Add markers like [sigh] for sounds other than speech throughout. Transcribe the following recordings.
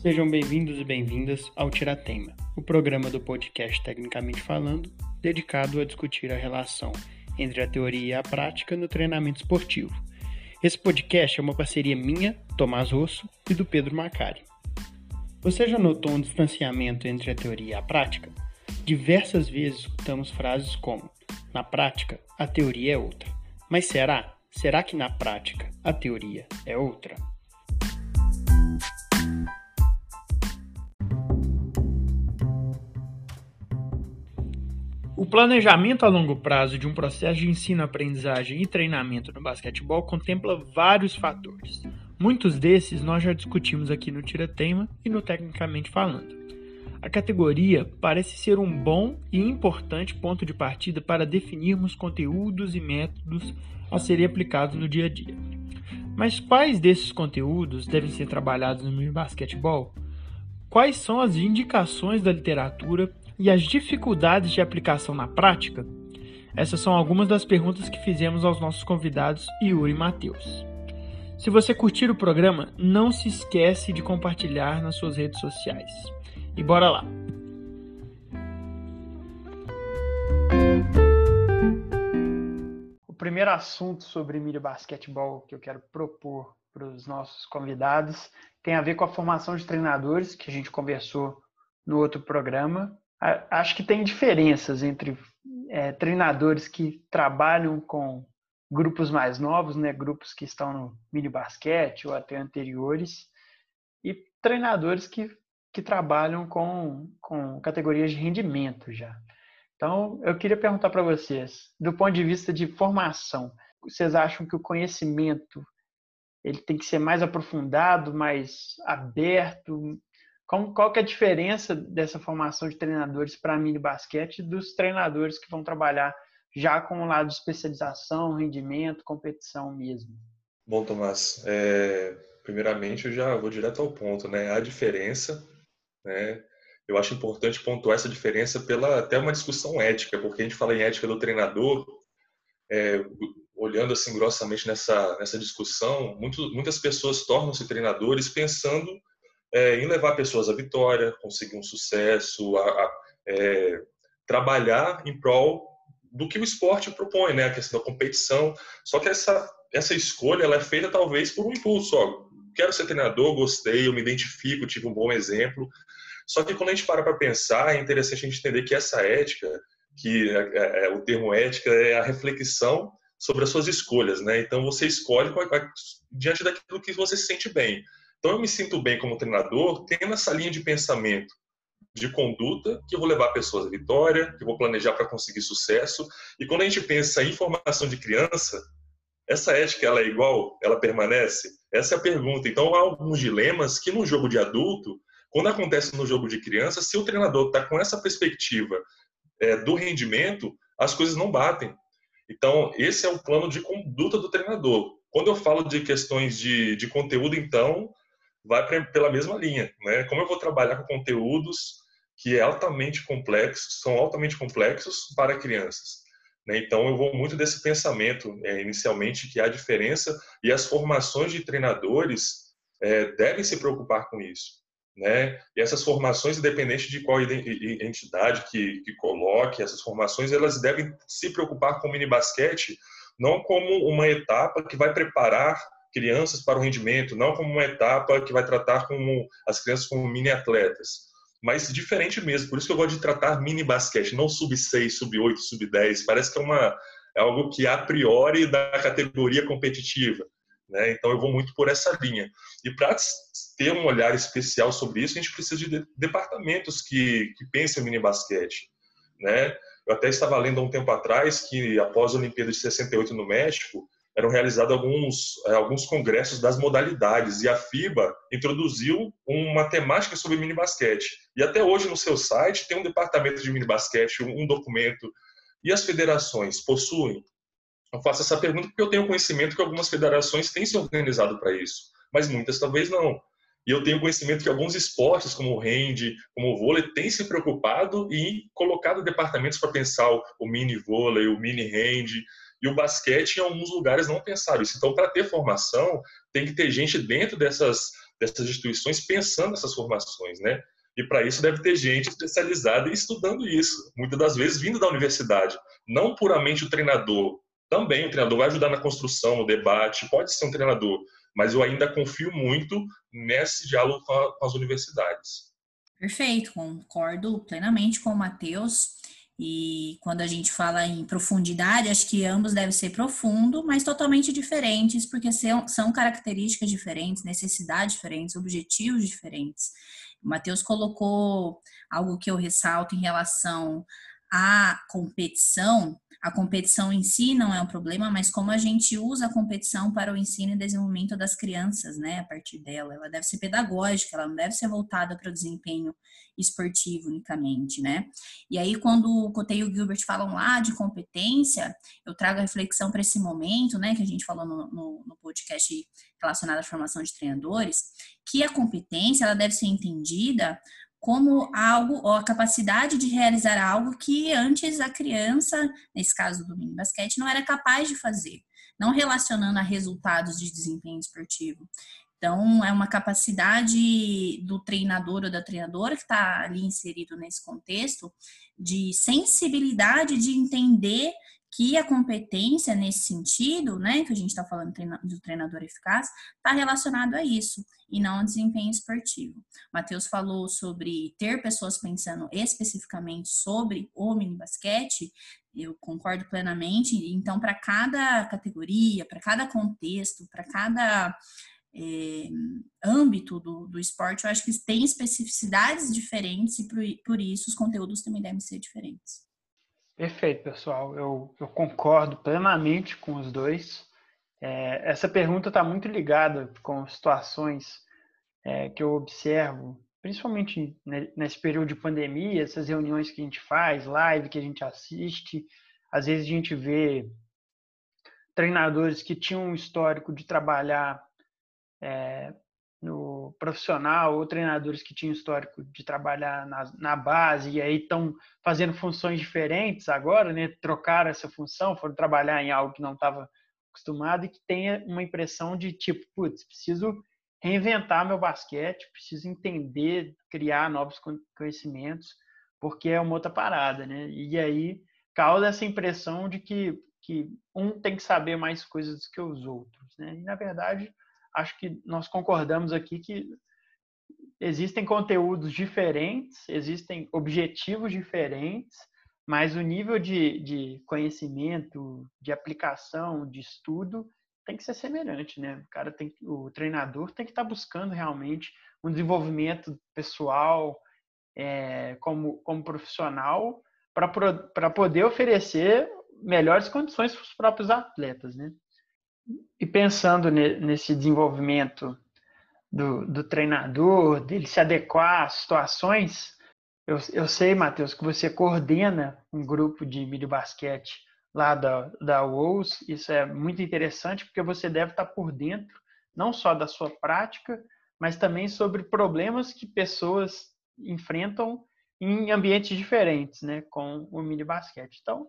Sejam bem-vindos e bem-vindas ao Tiratema, o programa do podcast Tecnicamente Falando, dedicado a discutir a relação entre a teoria e a prática no treinamento esportivo. Esse podcast é uma parceria minha, Tomás Rosso, e do Pedro Macari. Você já notou um distanciamento entre a teoria e a prática? Diversas vezes escutamos frases como: na prática, a teoria é outra. Mas será? Será que na prática a teoria é outra? O planejamento a longo prazo de um processo de ensino, aprendizagem e treinamento no basquetebol contempla vários fatores. Muitos desses nós já discutimos aqui no Tira Tema e no Tecnicamente Falando. A categoria parece ser um bom e importante ponto de partida para definirmos conteúdos e métodos a serem aplicados no dia a dia. Mas quais desses conteúdos devem ser trabalhados no basquetebol? Quais são as indicações da literatura e as dificuldades de aplicação na prática? Essas são algumas das perguntas que fizemos aos nossos convidados Yuri e Matheus. Se você curtir o programa, não se esquece de compartilhar nas suas redes sociais. E bora lá! O primeiro assunto sobre milho basquetebol que eu quero propor para os nossos convidados tem a ver com a formação de treinadores, que a gente conversou no outro programa, acho que tem diferenças entre é, treinadores que trabalham com grupos mais novos, né, grupos que estão no mini basquete ou até anteriores, e treinadores que, que trabalham com, com categorias de rendimento já. Então, eu queria perguntar para vocês, do ponto de vista de formação, vocês acham que o conhecimento ele tem que ser mais aprofundado, mais aberto, como, qual que é a diferença dessa formação de treinadores para mini basquete dos treinadores que vão trabalhar já com o lado de especialização, rendimento, competição mesmo? Bom, Tomás, é, primeiramente eu já vou direto ao ponto, né? A diferença, né? Eu acho importante pontuar essa diferença pela até uma discussão ética, porque a gente fala em ética do treinador, é, olhando assim grossamente nessa nessa discussão, muito, muitas pessoas tornam-se treinadores pensando é, em levar pessoas à vitória, conseguir um sucesso, a, a é, trabalhar em prol do que o esporte propõe, né? A questão da competição. Só que essa essa escolha ela é feita talvez por um impulso. Ó, quero ser treinador, gostei, eu me identifico, tive um bom exemplo. Só que quando a gente para para pensar, é interessante a gente entender que essa ética, que é, é, é o termo ética é a reflexão sobre as suas escolhas, né? Então você escolhe diante daquilo que você se sente bem. Então, eu me sinto bem como treinador tendo essa linha de pensamento, de conduta, que eu vou levar pessoas à vitória, que eu vou planejar para conseguir sucesso. E quando a gente pensa em formação de criança, essa ética ela é igual? Ela permanece? Essa é a pergunta. Então, há alguns dilemas que no jogo de adulto, quando acontece no jogo de criança, se o treinador está com essa perspectiva é, do rendimento, as coisas não batem. Então, esse é o plano de conduta do treinador. Quando eu falo de questões de, de conteúdo, então, vai pela mesma linha, né? Como eu vou trabalhar com conteúdos que é altamente complexos, são altamente complexos para crianças. Né? Então, eu vou muito desse pensamento, é, inicialmente, que há diferença e as formações de treinadores é, devem se preocupar com isso. Né? E essas formações, independente de qual entidade que, que coloque, essas formações, elas devem se preocupar com o mini basquete não como uma etapa que vai preparar crianças para o rendimento, não como uma etapa que vai tratar como as crianças como mini atletas, mas diferente mesmo. Por isso que eu gosto de tratar mini basquete, não sub 6, sub 8, sub 10. Parece que é uma é algo que a priori da categoria competitiva. Né? Então eu vou muito por essa linha. E para ter um olhar especial sobre isso, a gente precisa de departamentos que, que pensem em mini basquete. Né? Eu até estava lendo há um tempo atrás que após a Olimpíada de 68 no México, eram realizados alguns, eh, alguns congressos das modalidades e a FIBA introduziu uma temática sobre mini basquete. E até hoje no seu site tem um departamento de mini basquete, um documento. E as federações possuem? Eu faço essa pergunta porque eu tenho conhecimento que algumas federações têm se organizado para isso, mas muitas talvez não. E eu tenho conhecimento que alguns esportes, como o hand, como o vôlei, têm se preocupado e colocado departamentos para pensar o mini vôlei, o mini hand, e o basquete, em alguns lugares, não pensaram isso. Então, para ter formação, tem que ter gente dentro dessas dessas instituições pensando nessas formações, né? E para isso deve ter gente especializada e estudando isso, muitas das vezes vindo da universidade, não puramente o treinador. Também o treinador vai ajudar na construção, no debate, pode ser um treinador, mas eu ainda confio muito nesse diálogo com, a, com as universidades. Perfeito, concordo plenamente com o Matheus. E quando a gente fala em profundidade, acho que ambos devem ser profundo, mas totalmente diferentes, porque são, características diferentes, necessidades diferentes, objetivos diferentes. O Matheus colocou algo que eu ressalto em relação à competição, a competição em si não é um problema, mas como a gente usa a competição para o ensino e desenvolvimento das crianças, né, a partir dela. Ela deve ser pedagógica, ela não deve ser voltada para o desempenho esportivo unicamente, né? E aí, quando o Cotei e o Gilbert falam lá de competência, eu trago a reflexão para esse momento, né, que a gente falou no, no, no podcast relacionado à formação de treinadores, que a competência ela deve ser entendida como algo, ou a capacidade de realizar algo que antes a criança, nesse caso do mini basquete, não era capaz de fazer, não relacionando a resultados de desempenho esportivo. Então, é uma capacidade do treinador ou da treinadora que está ali inserido nesse contexto de sensibilidade de entender que a competência nesse sentido, né, que a gente está falando do treinador eficaz, está relacionado a isso e não ao desempenho esportivo. Matheus falou sobre ter pessoas pensando especificamente sobre o mini basquete, eu concordo plenamente. Então, para cada categoria, para cada contexto, para cada é, âmbito do, do esporte, eu acho que tem especificidades diferentes e por, por isso os conteúdos também devem ser diferentes. Perfeito, pessoal. Eu, eu concordo plenamente com os dois. É, essa pergunta está muito ligada com situações é, que eu observo, principalmente nesse período de pandemia, essas reuniões que a gente faz, live que a gente assiste, às vezes a gente vê treinadores que tinham um histórico de trabalhar é, no profissional ou treinadores que tinham histórico de trabalhar na, na base e aí estão fazendo funções diferentes agora, né? Trocaram essa função, foram trabalhar em algo que não estava acostumado e que tenha uma impressão de tipo, putz, preciso reinventar meu basquete, preciso entender, criar novos conhecimentos, porque é uma outra parada, né? E aí causa essa impressão de que, que um tem que saber mais coisas do que os outros, né? E na verdade acho que nós concordamos aqui que existem conteúdos diferentes, existem objetivos diferentes, mas o nível de, de conhecimento, de aplicação, de estudo tem que ser semelhante, né? O cara tem, o treinador tem que estar buscando realmente um desenvolvimento pessoal é, como, como profissional para poder oferecer melhores condições para os próprios atletas, né? E pensando nesse desenvolvimento do, do treinador, dele se adequar às situações, eu, eu sei, Matheus, que você coordena um grupo de mini basquete lá da, da WOS. Isso é muito interessante porque você deve estar por dentro não só da sua prática, mas também sobre problemas que pessoas enfrentam em ambientes diferentes, né, com o mini basquete. Então,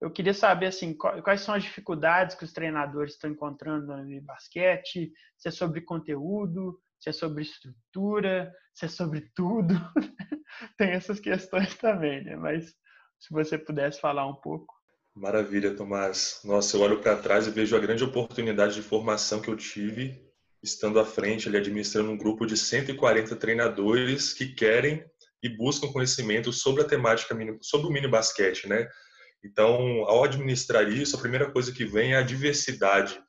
eu queria saber assim, quais são as dificuldades que os treinadores estão encontrando no basquete, se é sobre conteúdo, se é sobre estrutura, se é sobre tudo. [laughs] Tem essas questões também, né? Mas se você pudesse falar um pouco. Maravilha, Tomás. Nossa, eu olho para trás e vejo a grande oportunidade de formação que eu tive estando à frente, ali administrando um grupo de 140 treinadores que querem e buscam conhecimento sobre a temática sobre o mini basquete, né? Então, ao administrar isso, a primeira coisa que vem é a diversidade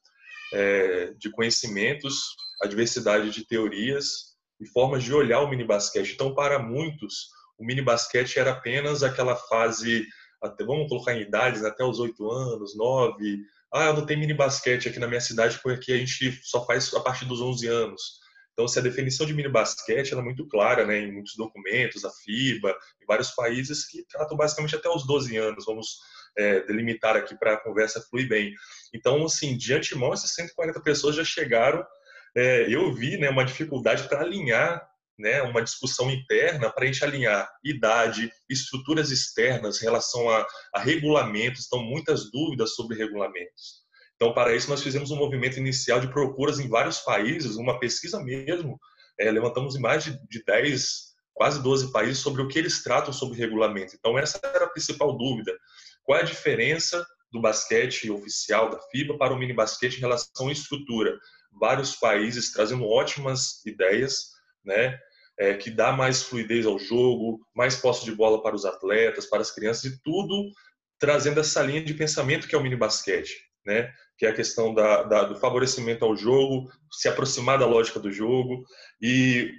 é, de conhecimentos, a diversidade de teorias e formas de olhar o mini basquete. Então, para muitos, o mini basquete era apenas aquela fase, até, vamos colocar em idades, até os oito anos, nove. Ah, não tem mini basquete aqui na minha cidade porque a gente só faz a partir dos 11 anos. Então, se a definição de mini basquete é muito clara, né, em muitos documentos, a FIBA, em vários países que tratam basicamente até os 12 anos, vamos é, delimitar aqui para a conversa fluir bem. Então, assim, de antemão, essas 140 pessoas já chegaram. É, eu vi né, uma dificuldade para alinhar né, uma discussão interna para a gente alinhar idade, estruturas externas, em relação a, a regulamentos, estão muitas dúvidas sobre regulamentos. Então, para isso, nós fizemos um movimento inicial de procuras em vários países, uma pesquisa mesmo, é, levantamos em mais de, de 10, quase 12 países sobre o que eles tratam sobre regulamento. Então, essa era a principal dúvida. Qual é a diferença do basquete oficial da FIBA para o mini basquete em relação à estrutura? Vários países trazendo ótimas ideias, né? É, que dá mais fluidez ao jogo, mais posse de bola para os atletas, para as crianças e tudo trazendo essa linha de pensamento que é o mini basquete, né? Que é a questão da, da, do favorecimento ao jogo, se aproximar da lógica do jogo e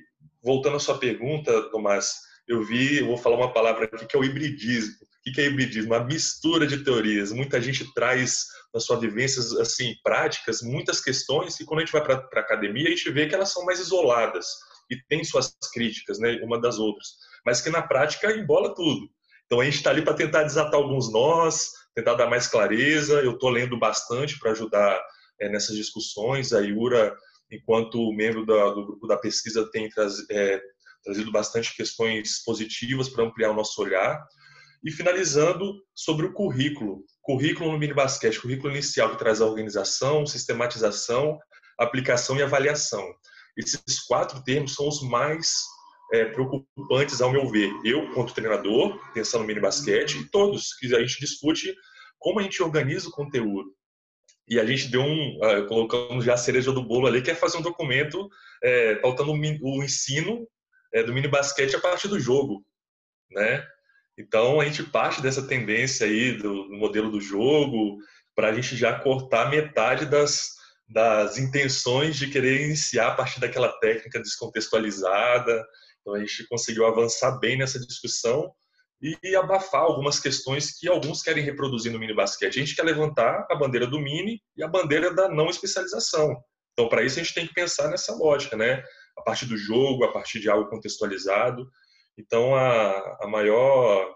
voltando à sua pergunta, Tomás, eu vi, eu vou falar uma palavra aqui que é o hibridismo. O que é hibridismo? Uma mistura de teorias. Muita gente traz nas suas vivências assim práticas muitas questões e quando a gente vai para a academia a gente vê que elas são mais isoladas e tem suas críticas, né, uma das outras, mas que na prática embola tudo. Então a gente está ali para tentar desatar alguns nós, tentar dar mais clareza. Eu estou lendo bastante para ajudar é, nessas discussões. A Iura, enquanto membro da, do grupo da pesquisa, tem traz, é, trazido bastante questões positivas para ampliar o nosso olhar. E finalizando sobre o currículo. Currículo no mini basquete, currículo inicial que traz a organização, sistematização, aplicação e avaliação. Esses quatro termos são os mais é, preocupantes, ao meu ver. Eu, quanto treinador, pensando no mini basquete, e todos que a gente discute como a gente organiza o conteúdo. E a gente deu um, uh, colocamos já a cereja do bolo ali, que é fazer um documento é, pautando o ensino é, do mini basquete a partir do jogo, né? Então, a gente parte dessa tendência aí do, do modelo do jogo para a gente já cortar metade das, das intenções de querer iniciar a partir daquela técnica descontextualizada. Então, a gente conseguiu avançar bem nessa discussão e abafar algumas questões que alguns querem reproduzir no mini basquete. A gente quer levantar a bandeira do mini e a bandeira da não especialização. Então, para isso, a gente tem que pensar nessa lógica, né? A partir do jogo, a partir de algo contextualizado. Então, a, a maior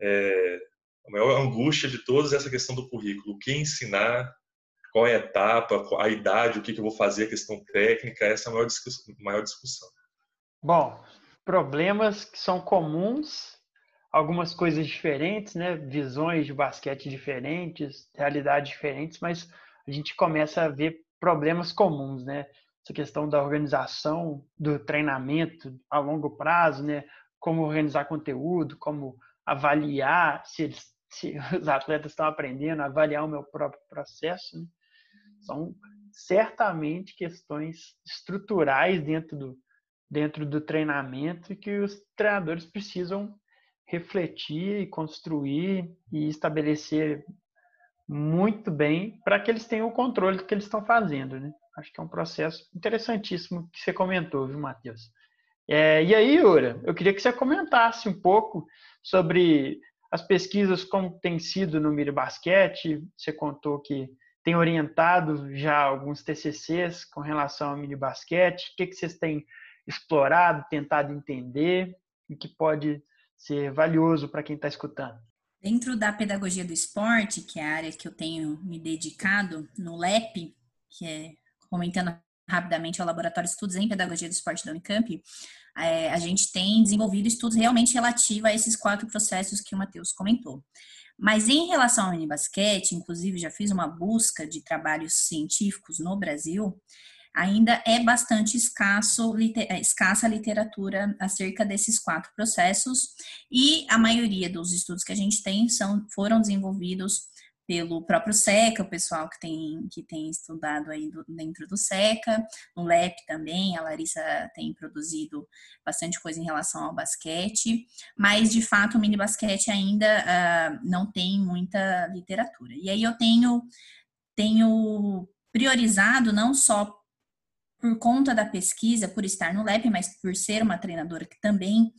é, a maior angústia de todas é essa questão do currículo. O que ensinar, qual é a etapa, a idade, o que, eu vou fazer, a questão técnica, essa é a. Maior discussão. Bom, problemas que são comuns, algumas coisas diferentes, né? visões de basquete diferentes, realidades diferentes, mas a gente começa a ver problemas comuns, né? Essa questão da organização, do treinamento a longo prazo, né? como organizar conteúdo, como avaliar se, eles, [laughs] se os atletas estão aprendendo, avaliar o meu próprio processo. Né? São certamente questões estruturais dentro do, dentro do treinamento e que os treinadores precisam refletir e construir e estabelecer muito bem para que eles tenham o controle do que eles estão fazendo. Né? Acho que é um processo interessantíssimo que você comentou, viu, Matheus? É, e aí, Ura, eu queria que você comentasse um pouco sobre as pesquisas como tem sido no Miri Basquete. Você contou que tem orientado já alguns TCCs com relação ao mini basquete. O que, que vocês têm explorado, tentado entender e que pode ser valioso para quem está escutando? Dentro da pedagogia do esporte, que é a área que eu tenho me dedicado no LEP, que é comentando rapidamente ao Laboratório de Estudos em Pedagogia do Esporte da Unicamp, é, a gente tem desenvolvido estudos realmente relativos a esses quatro processos que o Matheus comentou. Mas em relação ao minibasquete, inclusive já fiz uma busca de trabalhos científicos no Brasil, ainda é bastante escasso, é, escassa a literatura acerca desses quatro processos, e a maioria dos estudos que a gente tem são, foram desenvolvidos pelo próprio SECA, o pessoal que tem, que tem estudado aí do, dentro do SECA, no LEP também, a Larissa tem produzido bastante coisa em relação ao basquete, mas de fato o mini basquete ainda uh, não tem muita literatura. E aí eu tenho, tenho priorizado não só por conta da pesquisa, por estar no LEP, mas por ser uma treinadora que também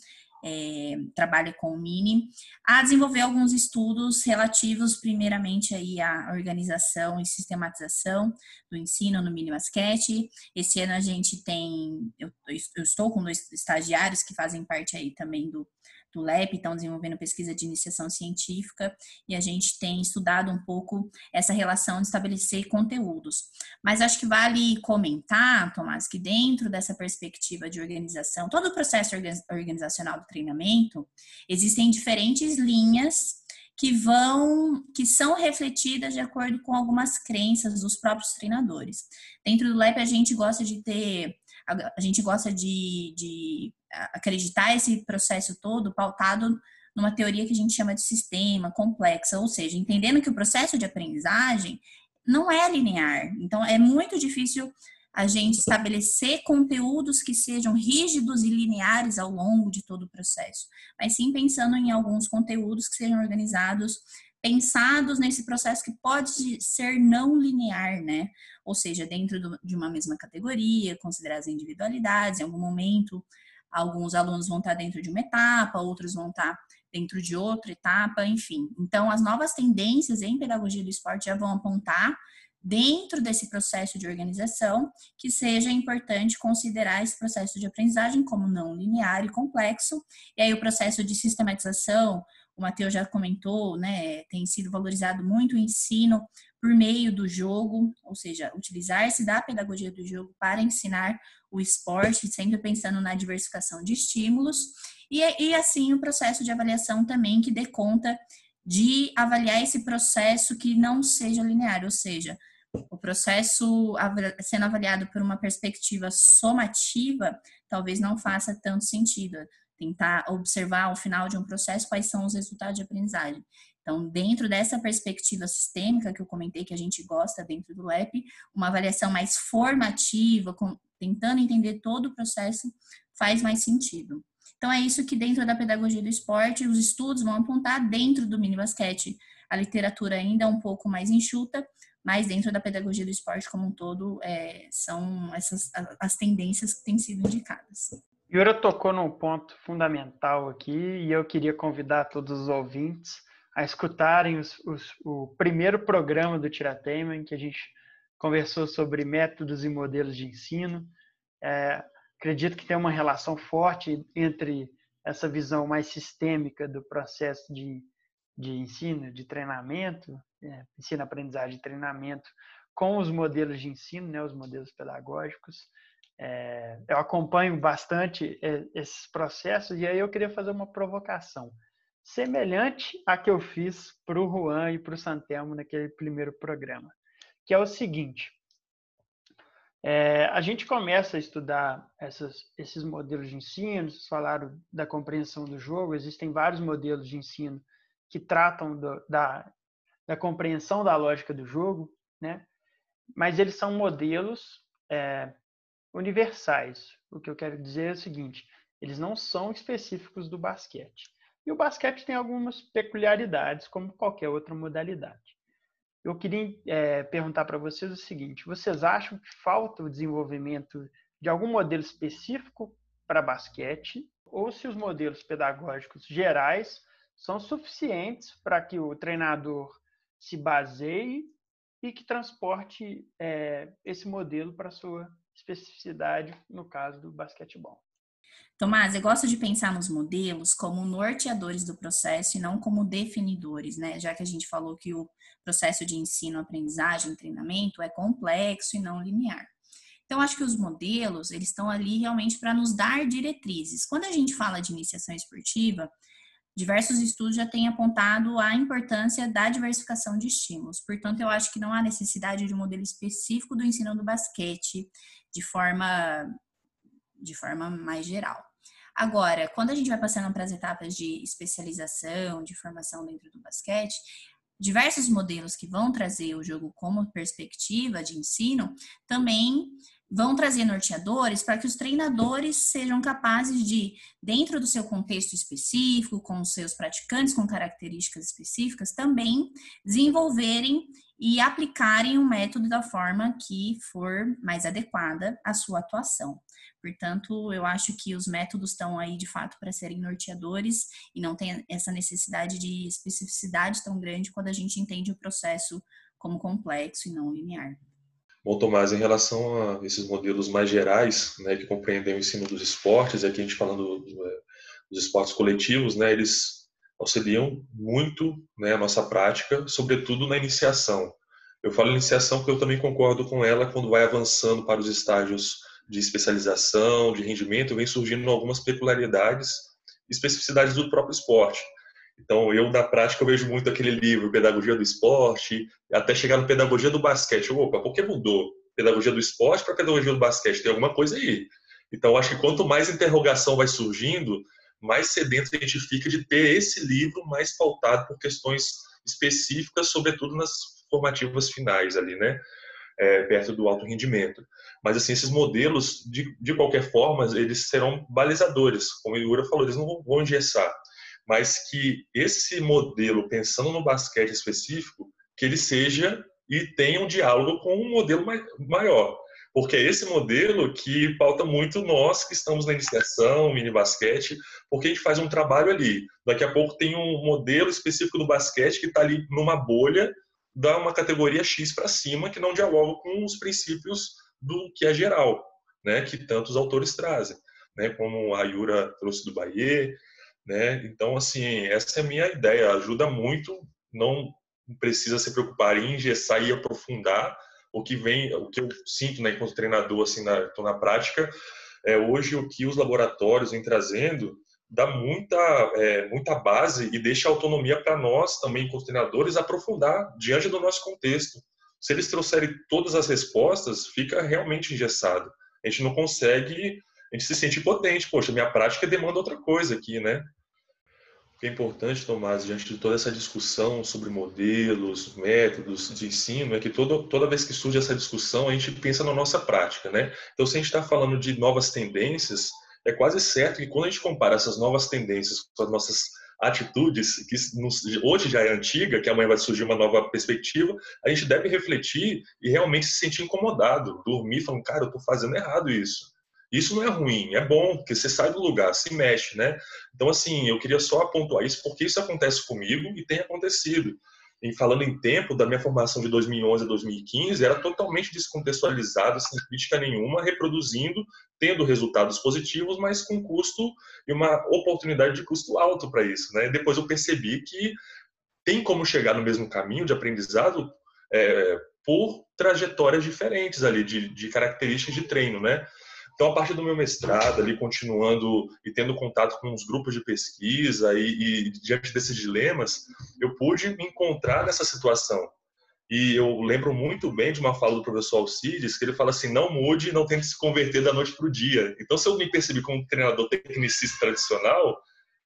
é, trabalha com o Mini, a desenvolver alguns estudos relativos, primeiramente, aí à organização e sistematização do ensino no Mini Basquete. Esse ano a gente tem, eu, eu estou com dois estagiários que fazem parte aí também do do LEP, estão desenvolvendo pesquisa de iniciação científica e a gente tem estudado um pouco essa relação de estabelecer conteúdos. Mas acho que vale comentar, Tomás, que dentro dessa perspectiva de organização, todo o processo organizacional do treinamento, existem diferentes linhas que vão, que são refletidas de acordo com algumas crenças dos próprios treinadores. Dentro do LEP a gente gosta de ter, a gente gosta de, de acreditar esse processo todo pautado numa teoria que a gente chama de sistema complexa, ou seja, entendendo que o processo de aprendizagem não é linear. Então é muito difícil a gente estabelecer conteúdos que sejam rígidos e lineares ao longo de todo o processo, mas sim pensando em alguns conteúdos que sejam organizados, pensados nesse processo que pode ser não linear, né? Ou seja, dentro do, de uma mesma categoria, considerar as individualidades, em algum momento, alguns alunos vão estar dentro de uma etapa, outros vão estar dentro de outra etapa, enfim. Então, as novas tendências em pedagogia do esporte já vão apontar dentro desse processo de organização, que seja importante considerar esse processo de aprendizagem como não linear e complexo. E aí o processo de sistematização, o Matheus já comentou, né, tem sido valorizado muito o ensino por meio do jogo, ou seja, utilizar-se da pedagogia do jogo para ensinar o esporte, sempre pensando na diversificação de estímulos, e, e assim o processo de avaliação também que dê conta de avaliar esse processo que não seja linear, ou seja, o processo sendo avaliado por uma perspectiva somativa talvez não faça tanto sentido. Tentar observar ao final de um processo quais são os resultados de aprendizagem. Então, dentro dessa perspectiva sistêmica que eu comentei que a gente gosta dentro do LEP, uma avaliação mais formativa, com, tentando entender todo o processo, faz mais sentido. Então, é isso que dentro da pedagogia do esporte, os estudos vão apontar dentro do mini basquete. A literatura ainda é um pouco mais enxuta, mas dentro da pedagogia do esporte como um todo, é, são essas as tendências que têm sido indicadas. Yura tocou num ponto fundamental aqui e eu queria convidar todos os ouvintes a escutarem os, os, o primeiro programa do Tiratema, em que a gente conversou sobre métodos e modelos de ensino. É, acredito que tem uma relação forte entre essa visão mais sistêmica do processo de, de ensino, de treinamento, é, ensino, aprendizagem e treinamento com os modelos de ensino, né, os modelos pedagógicos. É, eu acompanho bastante é, esses processos e aí eu queria fazer uma provocação semelhante à que eu fiz para o Juan e para o Santelmo naquele primeiro programa, que é o seguinte: é, a gente começa a estudar essas, esses modelos de ensino, vocês falaram da compreensão do jogo, existem vários modelos de ensino que tratam do, da da compreensão da lógica do jogo, né? Mas eles são modelos é, universais. O que eu quero dizer é o seguinte: eles não são específicos do basquete. E o basquete tem algumas peculiaridades, como qualquer outra modalidade. Eu queria é, perguntar para vocês o seguinte: vocês acham que falta o desenvolvimento de algum modelo específico para basquete? Ou se os modelos pedagógicos gerais são suficientes para que o treinador se baseie e que transporte é, esse modelo para sua especificidade, no caso do basquetebol. Tomás, eu gosto de pensar nos modelos como norteadores do processo e não como definidores, né? Já que a gente falou que o processo de ensino, aprendizagem, treinamento é complexo e não linear. Então, acho que os modelos, eles estão ali realmente para nos dar diretrizes. Quando a gente fala de iniciação esportiva, Diversos estudos já têm apontado a importância da diversificação de estímulos. Portanto, eu acho que não há necessidade de um modelo específico do ensino do basquete de forma, de forma mais geral. Agora, quando a gente vai passando para as etapas de especialização, de formação dentro do basquete, diversos modelos que vão trazer o jogo como perspectiva de ensino também vão trazer norteadores para que os treinadores sejam capazes de, dentro do seu contexto específico, com os seus praticantes com características específicas, também desenvolverem e aplicarem o método da forma que for mais adequada à sua atuação. Portanto, eu acho que os métodos estão aí de fato para serem norteadores e não tem essa necessidade de especificidade tão grande quando a gente entende o processo como complexo e não linear. Bom, Tomás, em relação a esses modelos mais gerais, né, que compreendem o ensino dos esportes, aqui a gente falando do, é, dos esportes coletivos, né, eles auxiliam muito né, a nossa prática, sobretudo na iniciação. Eu falo iniciação porque eu também concordo com ela quando vai avançando para os estágios de especialização, de rendimento, vem surgindo algumas peculiaridades, especificidades do próprio esporte. Então, eu, na prática, eu vejo muito aquele livro, Pedagogia do Esporte, até chegar no Pedagogia do Basquete. Opa, por que mudou? Pedagogia do Esporte para Pedagogia do Basquete? Tem alguma coisa aí. Então, acho que quanto mais interrogação vai surgindo, mais sedento a gente fica de ter esse livro mais pautado por questões específicas, sobretudo nas formativas finais ali, né? É, perto do alto rendimento. Mas, assim, esses modelos, de, de qualquer forma, eles serão balizadores. Como o Iura falou, eles não vão engessar. Mas que esse modelo, pensando no basquete específico, que ele seja e tenha um diálogo com um modelo maior. Porque é esse modelo que pauta muito nós que estamos na iniciação, mini basquete, porque a gente faz um trabalho ali. Daqui a pouco tem um modelo específico do basquete que está ali numa bolha, dá uma categoria X para cima, que não dialoga com os princípios do que é geral, né, que tantos autores trazem, né, como a Yura trouxe do Bahia, né? Então, assim, essa é a minha ideia, ajuda muito, não precisa se preocupar em engessar e aprofundar o que vem, o que eu sinto, né, enquanto treinador, assim, na, tô na prática, é hoje o que os laboratórios vêm trazendo dá muita, é, muita base e deixa autonomia para nós também, enquanto treinadores, aprofundar diante do nosso contexto se eles trouxerem todas as respostas, fica realmente engessado. A gente não consegue, a gente se sente impotente. Poxa, minha prática demanda outra coisa aqui, né? O que é importante, Tomás, diante de toda essa discussão sobre modelos, métodos de ensino, é que toda, toda vez que surge essa discussão, a gente pensa na nossa prática, né? Então, se a gente está falando de novas tendências, é quase certo que quando a gente compara essas novas tendências com as nossas atitudes que hoje já é antiga, que amanhã vai surgir uma nova perspectiva, a gente deve refletir e realmente se sentir incomodado, dormir falando, cara, eu estou fazendo errado isso. Isso não é ruim, é bom, porque você sai do lugar, se mexe, né? Então, assim, eu queria só apontar isso, porque isso acontece comigo e tem acontecido em falando em tempo, da minha formação de 2011 a 2015, era totalmente descontextualizada, sem crítica nenhuma, reproduzindo, tendo resultados positivos, mas com custo e uma oportunidade de custo alto para isso. Né? Depois eu percebi que tem como chegar no mesmo caminho de aprendizado é, por trajetórias diferentes ali, de, de características de treino, né? Então, a partir do meu mestrado, ali continuando e tendo contato com os grupos de pesquisa e, e diante desses dilemas, eu pude me encontrar nessa situação. E eu lembro muito bem de uma fala do professor Alcides, que ele fala assim: não mude, não tente se converter da noite para o dia. Então, se eu me percebi como treinador tecnicista tradicional,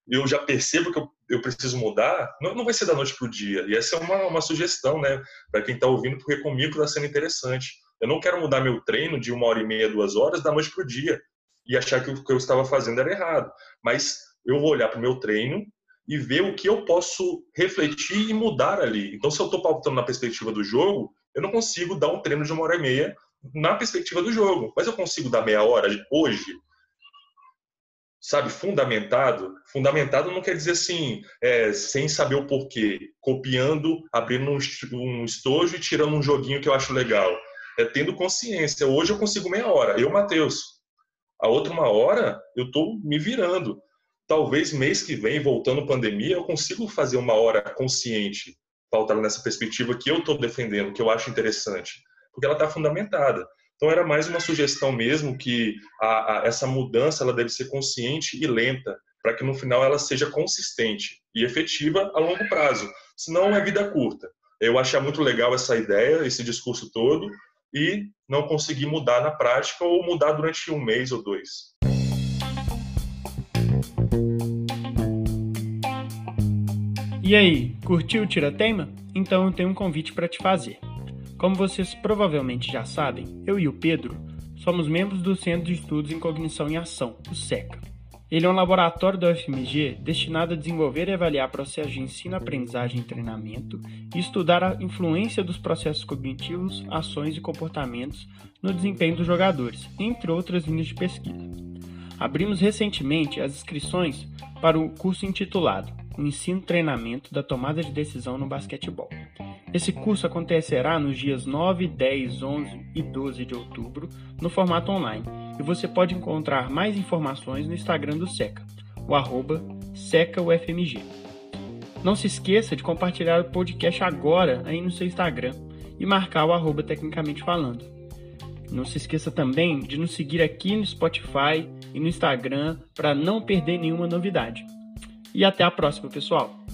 eu já percebo que eu, eu preciso mudar, não, não vai ser da noite para o dia. E essa é uma, uma sugestão, né, para quem está ouvindo, porque comigo está sendo interessante. Eu não quero mudar meu treino de uma hora e meia, duas horas, da noite para o dia e achar que o que eu estava fazendo era errado. Mas eu vou olhar para o meu treino e ver o que eu posso refletir e mudar ali. Então, se eu estou pautando na perspectiva do jogo, eu não consigo dar um treino de uma hora e meia na perspectiva do jogo, mas eu consigo dar meia hora hoje, sabe, fundamentado. Fundamentado não quer dizer assim, é, sem saber o porquê, copiando, abrindo um estojo e tirando um joguinho que eu acho legal é tendo consciência. Hoje eu consigo meia hora, eu, Matheus. A outra uma hora, eu estou me virando. Talvez mês que vem, voltando pandemia, eu consigo fazer uma hora consciente, pautada nessa perspectiva que eu estou defendendo, que eu acho interessante, porque ela está fundamentada. Então era mais uma sugestão mesmo que a, a, essa mudança ela deve ser consciente e lenta, para que no final ela seja consistente e efetiva a longo prazo. Senão é vida curta. Eu achei muito legal essa ideia, esse discurso todo, e não conseguir mudar na prática ou mudar durante um mês ou dois. E aí, curtiu o Tiratema? Então eu tenho um convite para te fazer. Como vocês provavelmente já sabem, eu e o Pedro somos membros do Centro de Estudos em Cognição e Ação, o SECA. Ele é um laboratório da UFMG destinado a desenvolver e avaliar processos de ensino, aprendizagem e treinamento e estudar a influência dos processos cognitivos, ações e comportamentos no desempenho dos jogadores, entre outras linhas de pesquisa. Abrimos recentemente as inscrições para o curso intitulado O Ensino Treinamento da Tomada de Decisão no Basquetebol. Esse curso acontecerá nos dias 9, 10, 11 e 12 de outubro no formato online e você pode encontrar mais informações no Instagram do SECA, o arroba SECAUFMG. Não se esqueça de compartilhar o podcast agora aí no seu Instagram e marcar o arroba Tecnicamente Falando. Não se esqueça também de nos seguir aqui no Spotify e no Instagram para não perder nenhuma novidade. E até a próxima, pessoal!